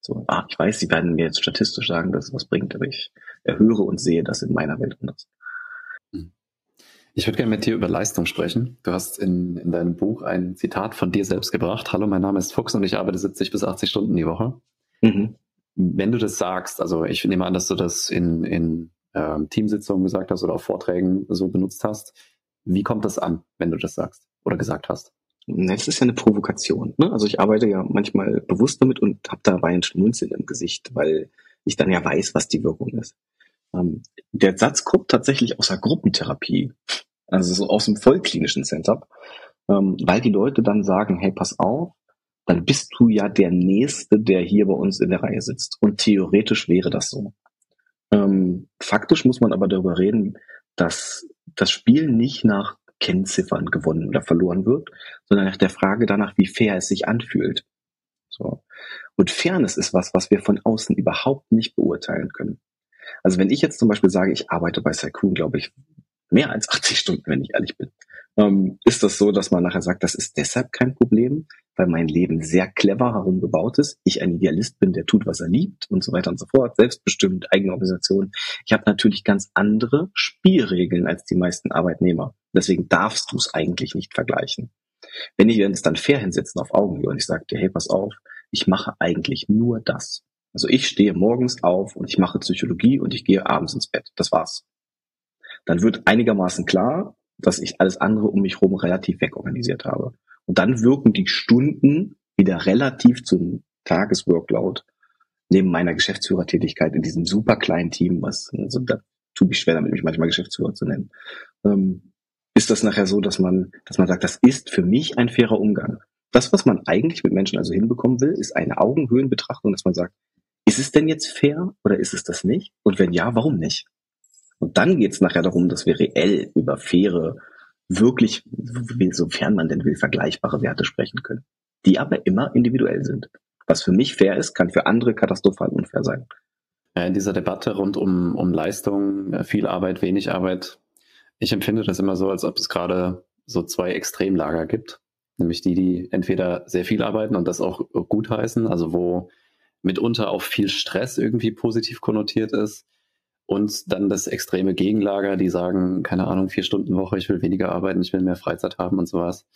So, ah, ich weiß, sie werden mir jetzt statistisch sagen, dass es was bringt, aber ich erhöre und sehe das in meiner Welt anders. Hm. Ich würde gerne mit dir über Leistung sprechen. Du hast in, in deinem Buch ein Zitat von dir selbst gebracht. Hallo, mein Name ist Fuchs und ich arbeite 70 bis 80 Stunden die Woche. Mhm. Wenn du das sagst, also ich nehme an, dass du das in, in ähm, Teamsitzungen gesagt hast oder auf Vorträgen so benutzt hast. Wie kommt das an, wenn du das sagst oder gesagt hast? Es ist ja eine Provokation. Ne? Also ich arbeite ja manchmal bewusst damit und habe dabei ein Schmunzeln im Gesicht, weil ich dann ja weiß, was die Wirkung ist. Ähm, der Satz kommt tatsächlich aus der Gruppentherapie, also so aus dem vollklinischen Setup, ähm, weil die Leute dann sagen, hey, pass auf, dann bist du ja der Nächste, der hier bei uns in der Reihe sitzt. Und theoretisch wäre das so. Ähm, faktisch muss man aber darüber reden, dass das Spiel nicht nach Kennziffern gewonnen oder verloren wird, sondern nach der Frage danach, wie fair es sich anfühlt. So. Und Fairness ist was, was wir von außen überhaupt nicht beurteilen können. Also wenn ich jetzt zum Beispiel sage, ich arbeite bei Saikun, glaube ich, mehr als 80 Stunden, wenn ich ehrlich bin, ähm, ist das so, dass man nachher sagt, das ist deshalb kein Problem, weil mein Leben sehr clever herumgebaut ist. Ich ein Idealist bin, der tut, was er liebt und so weiter und so fort, selbstbestimmt, eigene Organisation. Ich habe natürlich ganz andere Spielregeln als die meisten Arbeitnehmer. Deswegen darfst du es eigentlich nicht vergleichen. Wenn ich uns dann fair hinsetzen auf Augenhöhe und ich sage dir, hey, pass auf, ich mache eigentlich nur das. Also ich stehe morgens auf und ich mache Psychologie und ich gehe abends ins Bett. Das war's. Dann wird einigermaßen klar, dass ich alles andere um mich herum relativ wegorganisiert habe. Und dann wirken die Stunden wieder relativ zum Tagesworkload neben meiner Geschäftsführertätigkeit in diesem super kleinen Team, was also da tue ich schwer damit, mich manchmal Geschäftsführer zu nennen, ähm, ist das nachher so, dass man, dass man sagt, das ist für mich ein fairer Umgang. Das, was man eigentlich mit Menschen also hinbekommen will, ist eine Augenhöhenbetrachtung, dass man sagt, ist es denn jetzt fair oder ist es das nicht? Und wenn ja, warum nicht? Und dann geht es nachher darum, dass wir reell über faire wirklich, sofern man denn will, vergleichbare Werte sprechen können, die aber immer individuell sind. Was für mich fair ist, kann für andere katastrophal unfair sein. In dieser Debatte rund um, um Leistung, viel Arbeit, wenig Arbeit, ich empfinde das immer so, als ob es gerade so zwei Extremlager gibt. Nämlich die, die entweder sehr viel arbeiten und das auch gut heißen, also wo mitunter auch viel Stress irgendwie positiv konnotiert ist, und dann das extreme Gegenlager, die sagen, keine Ahnung, vier Stunden Woche, ich will weniger arbeiten, ich will mehr Freizeit haben und sowas.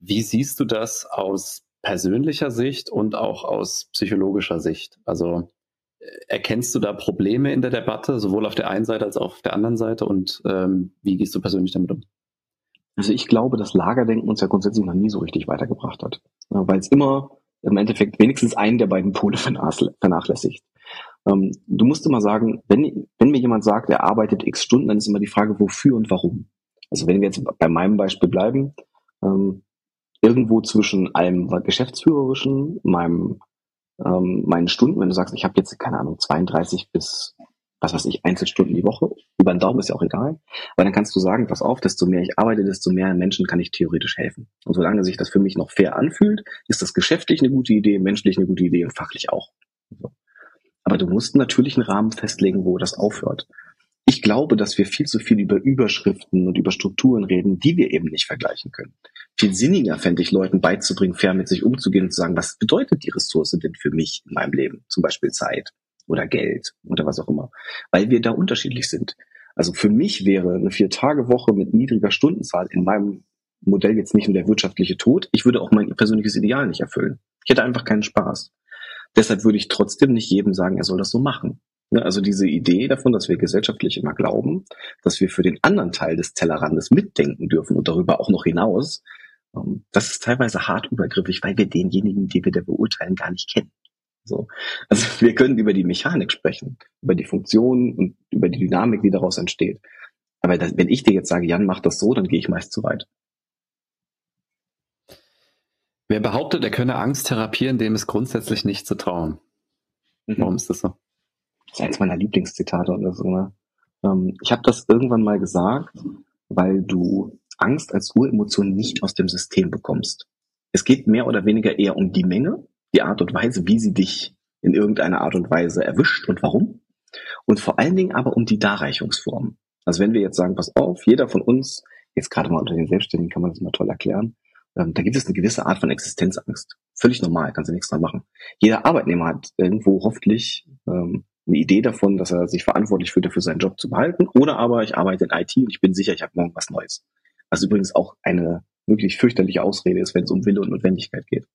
Wie siehst du das aus persönlicher Sicht und auch aus psychologischer Sicht? Also äh, erkennst du da Probleme in der Debatte, sowohl auf der einen Seite als auch auf der anderen Seite und ähm, wie gehst du persönlich damit um? Also ich glaube, dass Lagerdenken uns ja grundsätzlich noch nie so richtig weitergebracht hat, weil es immer im Endeffekt wenigstens einen der beiden Pole vernachlässigt. Ähm, du musst immer sagen, wenn, wenn mir jemand sagt, er arbeitet x Stunden, dann ist immer die Frage, wofür und warum. Also wenn wir jetzt bei meinem Beispiel bleiben, ähm, irgendwo zwischen einem geschäftsführerischen, meinem, ähm, meinen Stunden, wenn du sagst, ich habe jetzt, keine Ahnung, 32 bis was weiß ich, Einzelstunden die Woche, über den Daumen ist ja auch egal, aber dann kannst du sagen, pass auf, desto mehr ich arbeite, desto mehr Menschen kann ich theoretisch helfen. Und solange sich das für mich noch fair anfühlt, ist das geschäftlich eine gute Idee, menschlich eine gute Idee und fachlich auch. Aber du musst natürlich einen Rahmen festlegen, wo das aufhört. Ich glaube, dass wir viel zu viel über Überschriften und über Strukturen reden, die wir eben nicht vergleichen können. Viel sinniger fände ich Leuten beizubringen, fair mit sich umzugehen und zu sagen, was bedeutet die Ressource denn für mich in meinem Leben? Zum Beispiel Zeit oder Geld oder was auch immer. Weil wir da unterschiedlich sind. Also für mich wäre eine Vier-Tage-Woche mit niedriger Stundenzahl in meinem Modell jetzt nicht nur der wirtschaftliche Tod. Ich würde auch mein persönliches Ideal nicht erfüllen. Ich hätte einfach keinen Spaß. Deshalb würde ich trotzdem nicht jedem sagen, er soll das so machen. Ne, also diese Idee davon, dass wir gesellschaftlich immer glauben, dass wir für den anderen Teil des Tellerrandes mitdenken dürfen und darüber auch noch hinaus, ähm, das ist teilweise hart übergriffig, weil wir denjenigen, die wir da beurteilen, gar nicht kennen. So. Also wir können über die Mechanik sprechen, über die Funktion und über die Dynamik, die daraus entsteht. Aber das, wenn ich dir jetzt sage, Jan, mach das so, dann gehe ich meist zu weit. Wer behauptet, er könne Angst therapieren, dem ist grundsätzlich nicht zu trauen. Mhm. Warum ist das so? Das ist eines meiner Lieblingszitate oder so. Ne? Ähm, ich habe das irgendwann mal gesagt, weil du Angst als Uremotion nicht aus dem System bekommst. Es geht mehr oder weniger eher um die Menge, die Art und Weise, wie sie dich in irgendeiner Art und Weise erwischt und warum. Und vor allen Dingen aber um die Darreichungsform. Also wenn wir jetzt sagen, pass auf, jeder von uns, jetzt gerade mal unter den Selbstständigen kann man das mal toll erklären, da gibt es eine gewisse Art von Existenzangst. Völlig normal, kannst du nichts dran machen. Jeder Arbeitnehmer hat irgendwo hoffentlich ähm, eine Idee davon, dass er sich verantwortlich fühlt, dafür seinen Job zu behalten. Oder aber ich arbeite in IT und ich bin sicher, ich habe morgen was Neues. Was übrigens auch eine wirklich fürchterliche Ausrede ist, wenn es um Wille und Notwendigkeit geht.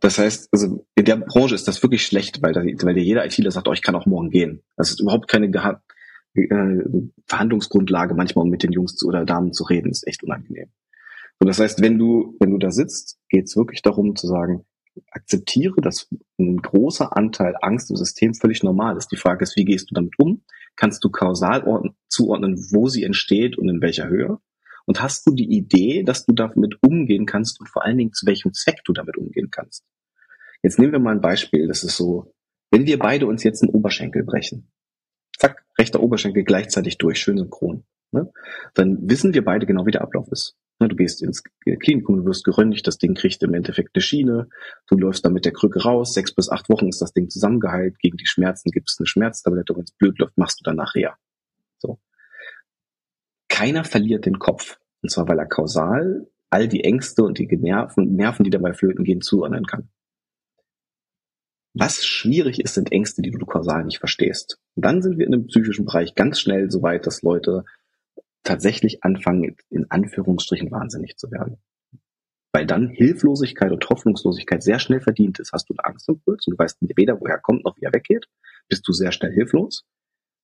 Das heißt, also in der Branche ist das wirklich schlecht, weil, da, weil jeder ITler sagt, oh, ich kann auch morgen gehen. Das ist überhaupt keine Geha äh, Verhandlungsgrundlage, manchmal um mit den Jungs zu, oder Damen zu reden, ist echt unangenehm. Und das heißt, wenn du, wenn du da sitzt, geht es wirklich darum zu sagen, akzeptiere, dass ein großer Anteil Angst im System völlig normal ist. Die Frage ist, wie gehst du damit um? Kannst du kausal zuordnen, wo sie entsteht und in welcher Höhe? Und hast du die Idee, dass du damit umgehen kannst und vor allen Dingen zu welchem Zweck du damit umgehen kannst? Jetzt nehmen wir mal ein Beispiel. Das ist so, wenn wir beide uns jetzt einen Oberschenkel brechen, zack, rechter Oberschenkel gleichzeitig durch, schön synchron, ne? dann wissen wir beide genau, wie der Ablauf ist. Ne, du gehst ins Klinikum, du wirst geröntgt, das Ding kriegt im Endeffekt eine Schiene, du läufst dann mit der Krücke raus, sechs bis acht Wochen ist das Ding zusammengeheilt, gegen die Schmerzen gibt es eine Schmerztablette, wenn es blöd läuft, machst du dann nachher. So. Keiner verliert den Kopf. Und zwar, weil er kausal all die Ängste und die Nerven, Nerven, die dabei flöten gehen, zuordnen kann. Was schwierig ist, sind Ängste, die du kausal nicht verstehst. Und dann sind wir in dem psychischen Bereich ganz schnell so weit, dass Leute tatsächlich anfangen, in Anführungsstrichen wahnsinnig zu werden. Weil dann Hilflosigkeit und Hoffnungslosigkeit sehr schnell verdient ist. Hast du einen Angstimpuls und du weißt weder, woher er kommt, noch wie er weggeht, bist du sehr schnell hilflos.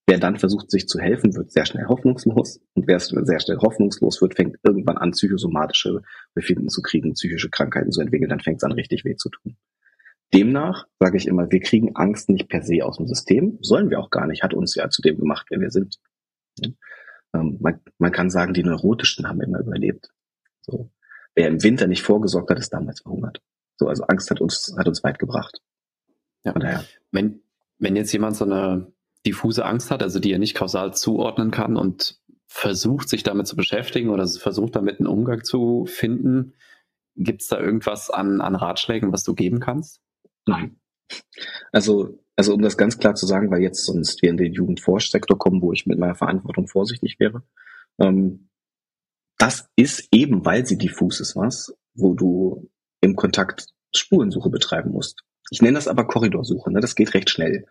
Wer dann versucht, sich zu helfen, wird sehr schnell hoffnungslos. Und wer sehr schnell hoffnungslos wird, fängt irgendwann an, psychosomatische Befinden zu kriegen, psychische Krankheiten zu entwickeln, dann fängt es an, richtig weh zu tun. Demnach sage ich immer, wir kriegen Angst nicht per se aus dem System, sollen wir auch gar nicht, hat uns ja zu dem gemacht, wer wir sind. Ähm, man, man kann sagen, die Neurotischen haben immer überlebt. So. Wer im Winter nicht vorgesorgt hat, ist damals verhungert. So, also Angst hat uns, hat uns weit gebracht. Ja. Von daher. Wenn, wenn jetzt jemand so eine diffuse Angst hat, also die er nicht kausal zuordnen kann und versucht, sich damit zu beschäftigen oder versucht, damit einen Umgang zu finden, gibt es da irgendwas an, an Ratschlägen, was du geben kannst? Nein. Also also um das ganz klar zu sagen, weil jetzt sonst wir in den Jugendforschsektor kommen, wo ich mit meiner Verantwortung vorsichtig wäre. Ähm, das ist eben, weil sie diffus ist, was, wo du im Kontakt Spurensuche betreiben musst. Ich nenne das aber Korridorsuche, ne? das geht recht schnell.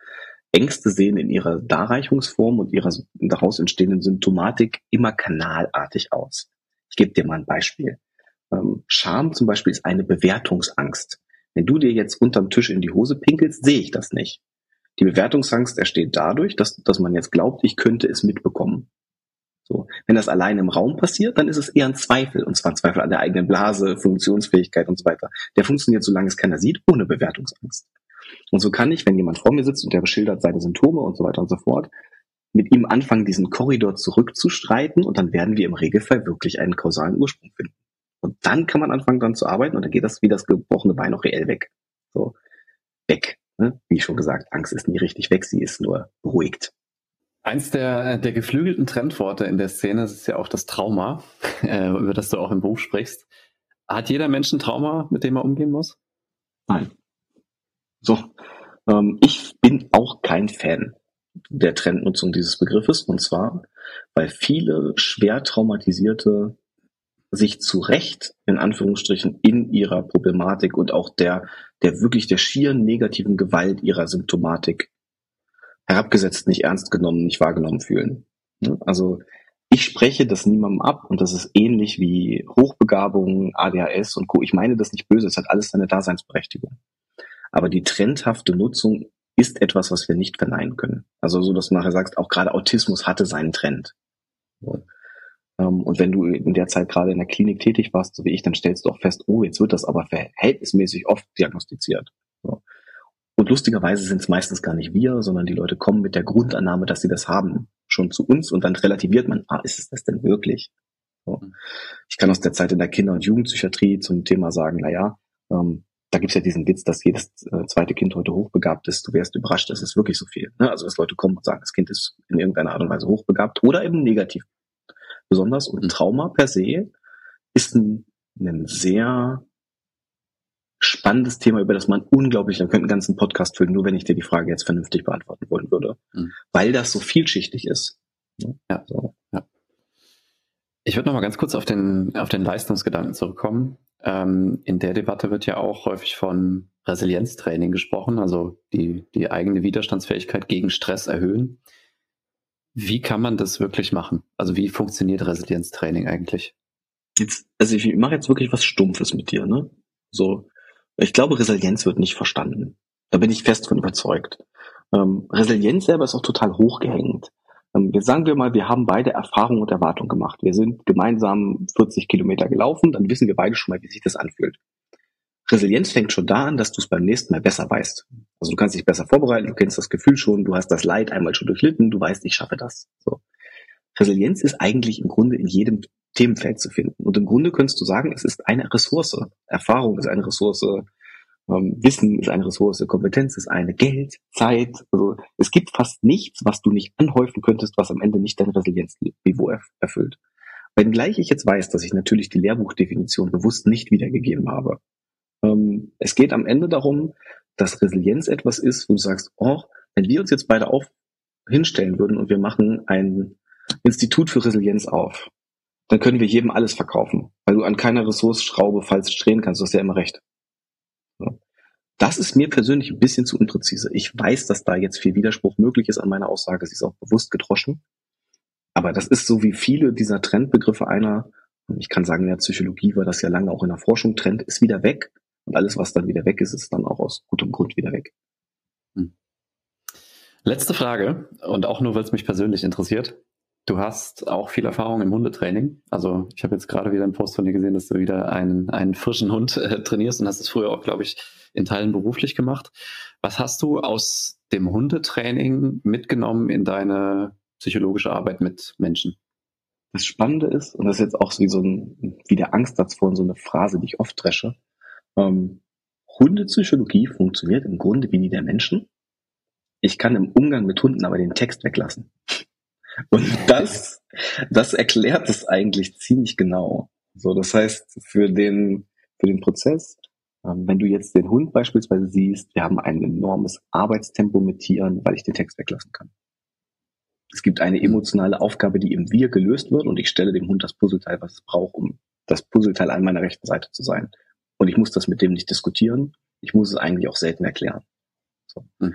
Ängste sehen in ihrer Darreichungsform und ihrer daraus entstehenden Symptomatik immer kanalartig aus. Ich gebe dir mal ein Beispiel. Ähm, Scham zum Beispiel ist eine Bewertungsangst. Wenn du dir jetzt unterm Tisch in die Hose pinkelst, sehe ich das nicht. Die Bewertungsangst entsteht dadurch, dass, dass man jetzt glaubt, ich könnte es mitbekommen. So. Wenn das allein im Raum passiert, dann ist es eher ein Zweifel, und zwar ein Zweifel an der eigenen Blase, Funktionsfähigkeit und so weiter. Der funktioniert, solange es keiner sieht, ohne Bewertungsangst. Und so kann ich, wenn jemand vor mir sitzt und der beschildert seine Symptome und so weiter und so fort, mit ihm anfangen, diesen Korridor zurückzustreiten und dann werden wir im Regelfall wirklich einen kausalen Ursprung finden. Und dann kann man anfangen, dran zu arbeiten und dann geht das wie das gebrochene Bein auch reell weg. So, weg. Ne? Wie schon gesagt, Angst ist nie richtig weg, sie ist nur beruhigt. Eins der, der geflügelten Trendworte in der Szene ist ja auch das Trauma, äh, über das du auch im Buch sprichst. Hat jeder Mensch ein Trauma, mit dem er umgehen muss? Nein. So, ähm, ich bin auch kein Fan der Trendnutzung dieses Begriffes. Und zwar, weil viele schwer traumatisierte sich zu Recht in Anführungsstrichen in ihrer Problematik und auch der, der wirklich der schieren negativen Gewalt ihrer Symptomatik herabgesetzt, nicht ernst genommen, nicht wahrgenommen fühlen. Also ich spreche das niemandem ab und das ist ähnlich wie Hochbegabung, ADHS und Co. Ich meine das nicht böse, es hat alles seine Daseinsberechtigung. Aber die trendhafte Nutzung ist etwas, was wir nicht verneinen können. Also so, dass du nachher sagst, auch gerade Autismus hatte seinen Trend. So. Ähm, und wenn du in der Zeit gerade in der Klinik tätig warst, so wie ich, dann stellst du auch fest, oh, jetzt wird das aber verhältnismäßig oft diagnostiziert. So. Und lustigerweise sind es meistens gar nicht wir, sondern die Leute kommen mit der Grundannahme, dass sie das haben, schon zu uns und dann relativiert man, ah, ist es das denn wirklich? So. Mhm. Ich kann aus der Zeit in der Kinder- und Jugendpsychiatrie zum Thema sagen, na ja, ähm, da gibt's ja diesen Witz, dass jedes äh, zweite Kind heute hochbegabt ist. Du wärst überrascht, das ist wirklich so viel. Ne? Also dass Leute kommen und sagen, das Kind ist in irgendeiner Art und Weise hochbegabt oder eben negativ besonders. Und mhm. Trauma per se ist ein, ein sehr spannendes Thema, über das man unglaublich, da könnte einen ganzen Podcast füllen, nur wenn ich dir die Frage jetzt vernünftig beantworten wollen würde. Mhm. Weil das so vielschichtig ist. Ja, so. ja. Ich würde noch mal ganz kurz auf den, auf den Leistungsgedanken zurückkommen. Ähm, in der Debatte wird ja auch häufig von Resilienztraining gesprochen, also die, die eigene Widerstandsfähigkeit gegen Stress erhöhen. Wie kann man das wirklich machen? Also wie funktioniert Resilienztraining eigentlich? Jetzt, also ich mache jetzt wirklich was Stumpfes mit dir, ne? So, ich glaube, Resilienz wird nicht verstanden. Da bin ich fest von überzeugt. Ähm, Resilienz selber ist auch total hochgehängt. Ähm, jetzt sagen wir mal, wir haben beide Erfahrung und Erwartung gemacht. Wir sind gemeinsam 40 Kilometer gelaufen, dann wissen wir beide schon mal, wie sich das anfühlt. Resilienz fängt schon da an, dass du es beim nächsten Mal besser weißt. Also du kannst dich besser vorbereiten, du kennst das Gefühl schon, du hast das Leid einmal schon durchlitten, du weißt, ich schaffe das. So. Resilienz ist eigentlich im Grunde in jedem Themenfeld zu finden. Und im Grunde könntest du sagen, es ist eine Ressource. Erfahrung ist eine Ressource, ähm, Wissen ist eine Ressource, Kompetenz ist eine, Geld, Zeit. Also es gibt fast nichts, was du nicht anhäufen könntest, was am Ende nicht dein Resilienzniveau erfüllt. Wenngleich ich jetzt weiß, dass ich natürlich die Lehrbuchdefinition bewusst nicht wiedergegeben habe. Es geht am Ende darum, dass Resilienz etwas ist, wo du sagst, oh, wenn wir uns jetzt beide auf hinstellen würden und wir machen ein Institut für Resilienz auf, dann können wir jedem alles verkaufen, weil du an keiner Ressourcenschraube falsch drehen kannst, du hast ja immer recht. Das ist mir persönlich ein bisschen zu unpräzise. Ich weiß, dass da jetzt viel Widerspruch möglich ist an meiner Aussage, sie ist auch bewusst gedroschen. Aber das ist so wie viele dieser Trendbegriffe einer, ich kann sagen, in der Psychologie war das ja lange auch in der Forschung, Trend ist wieder weg. Und alles, was dann wieder weg ist, ist dann auch aus gutem Grund wieder weg. Hm. Letzte Frage, und auch nur, weil es mich persönlich interessiert. Du hast auch viel Erfahrung im Hundetraining. Also ich habe jetzt gerade wieder einen Post von dir gesehen, dass du wieder einen, einen frischen Hund äh, trainierst und hast es früher auch, glaube ich, in Teilen beruflich gemacht. Was hast du aus dem Hundetraining mitgenommen in deine psychologische Arbeit mit Menschen? Das Spannende ist, und das ist jetzt auch wie so ein, wie der Angstsatz vor so eine Phrase, die ich oft dresche, ähm, Hundepsychologie funktioniert im Grunde wie die der Menschen. Ich kann im Umgang mit Hunden aber den Text weglassen. Und das, das erklärt es eigentlich ziemlich genau. So, das heißt, für den, für den Prozess, ähm, wenn du jetzt den Hund beispielsweise siehst, wir haben ein enormes Arbeitstempo mit Tieren, weil ich den Text weglassen kann. Es gibt eine emotionale Aufgabe, die im Wir gelöst wird und ich stelle dem Hund das Puzzleteil, was es braucht, um das Puzzleteil an meiner rechten Seite zu sein. Und ich muss das mit dem nicht diskutieren. Ich muss es eigentlich auch selten erklären. So. Hm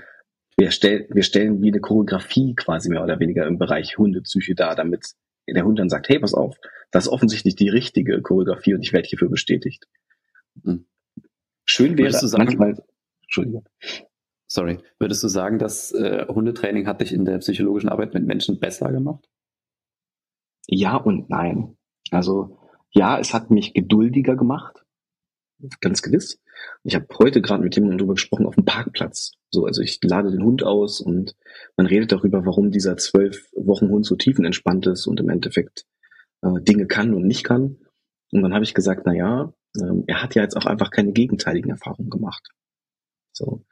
wir, stell, wir stellen wie eine Choreografie quasi mehr oder weniger im Bereich Hundepsyche dar, damit der Hund dann sagt, hey, pass auf, das ist offensichtlich die richtige Choreografie und ich werde hierfür bestätigt. Mhm. Schön wäre sagen, manchmal, Entschuldigung. Sorry, würdest du sagen, dass äh, Hundetraining hat dich in der psychologischen Arbeit mit Menschen besser gemacht? Ja und nein. Also ja, es hat mich geduldiger gemacht, ganz gewiss. Ich habe heute gerade mit jemandem darüber gesprochen auf dem Parkplatz. So, also ich lade den Hund aus und man redet darüber, warum dieser zwölf Wochen Hund so tiefenentspannt ist und im Endeffekt äh, Dinge kann und nicht kann. Und dann habe ich gesagt, na ja, äh, er hat ja jetzt auch einfach keine gegenteiligen Erfahrungen gemacht. So.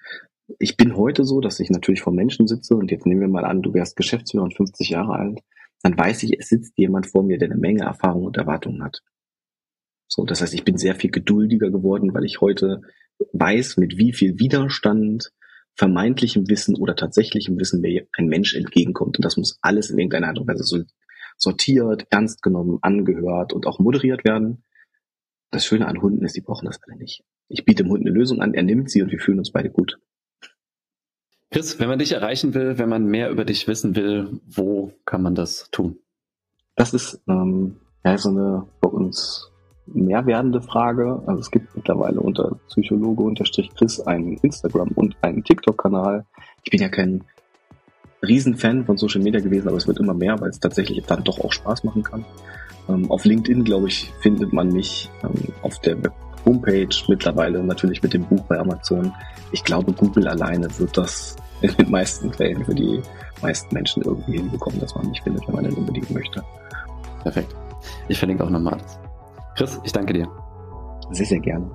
Ich bin heute so, dass ich natürlich vor Menschen sitze und jetzt nehmen wir mal an, du wärst Geschäftsführer und 50 Jahre alt, dann weiß ich, es sitzt jemand vor mir, der eine Menge Erfahrung und Erwartungen hat. So, das heißt, ich bin sehr viel geduldiger geworden, weil ich heute weiß, mit wie viel Widerstand vermeintlichem Wissen oder tatsächlichem Wissen mir ein Mensch entgegenkommt. Und das muss alles in irgendeiner Art und Weise sortiert, ernst genommen, angehört und auch moderiert werden. Das Schöne an Hunden ist, die brauchen das alle nicht. Ich biete dem Hund eine Lösung an, er nimmt sie und wir fühlen uns beide gut. Chris, wenn man dich erreichen will, wenn man mehr über dich wissen will, wo kann man das tun? Das ist ähm, ja, so eine bei uns mehr werdende Frage. Also es gibt mittlerweile unter Psychologe-Chris einen Instagram- und einen TikTok-Kanal. Ich bin ja kein Riesenfan von Social Media gewesen, aber es wird immer mehr, weil es tatsächlich dann doch auch Spaß machen kann. Ähm, auf LinkedIn, glaube ich, findet man mich ähm, auf der Homepage mittlerweile natürlich mit dem Buch bei Amazon. Ich glaube, Google alleine wird das in den meisten Fällen für die meisten Menschen irgendwie hinbekommen, dass man mich findet, wenn man den unbedingt möchte. Perfekt. Ich verlinke auch nochmal alles. Chris, ich danke dir. Sehr, sehr gerne.